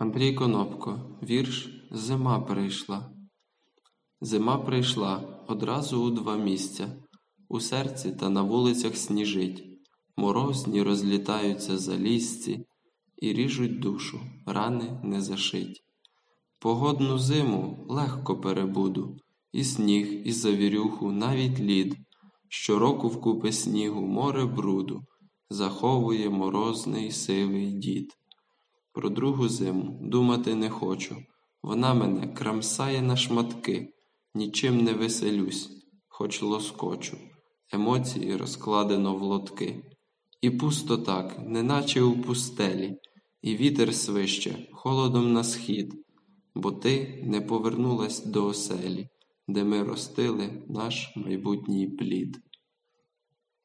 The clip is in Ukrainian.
Андрій Конопко, вірш Зима прийшла. Зима прийшла одразу у два місця. У серці та на вулицях сніжить, морозні розлітаються залізці і ріжуть душу, рани не зашить. Погодну зиму легко перебуду, і сніг, і завірюху, навіть лід. Щороку вкупи снігу море бруду заховує морозний сивий дід. Про другу зиму думати не хочу. Вона мене крамсає на шматки, нічим не веселюсь, хоч лоскочу, емоції розкладено в лотки. І пусто так, неначе у пустелі, і вітер свище холодом на схід, бо ти не повернулась до оселі, де ми ростили наш майбутній плід.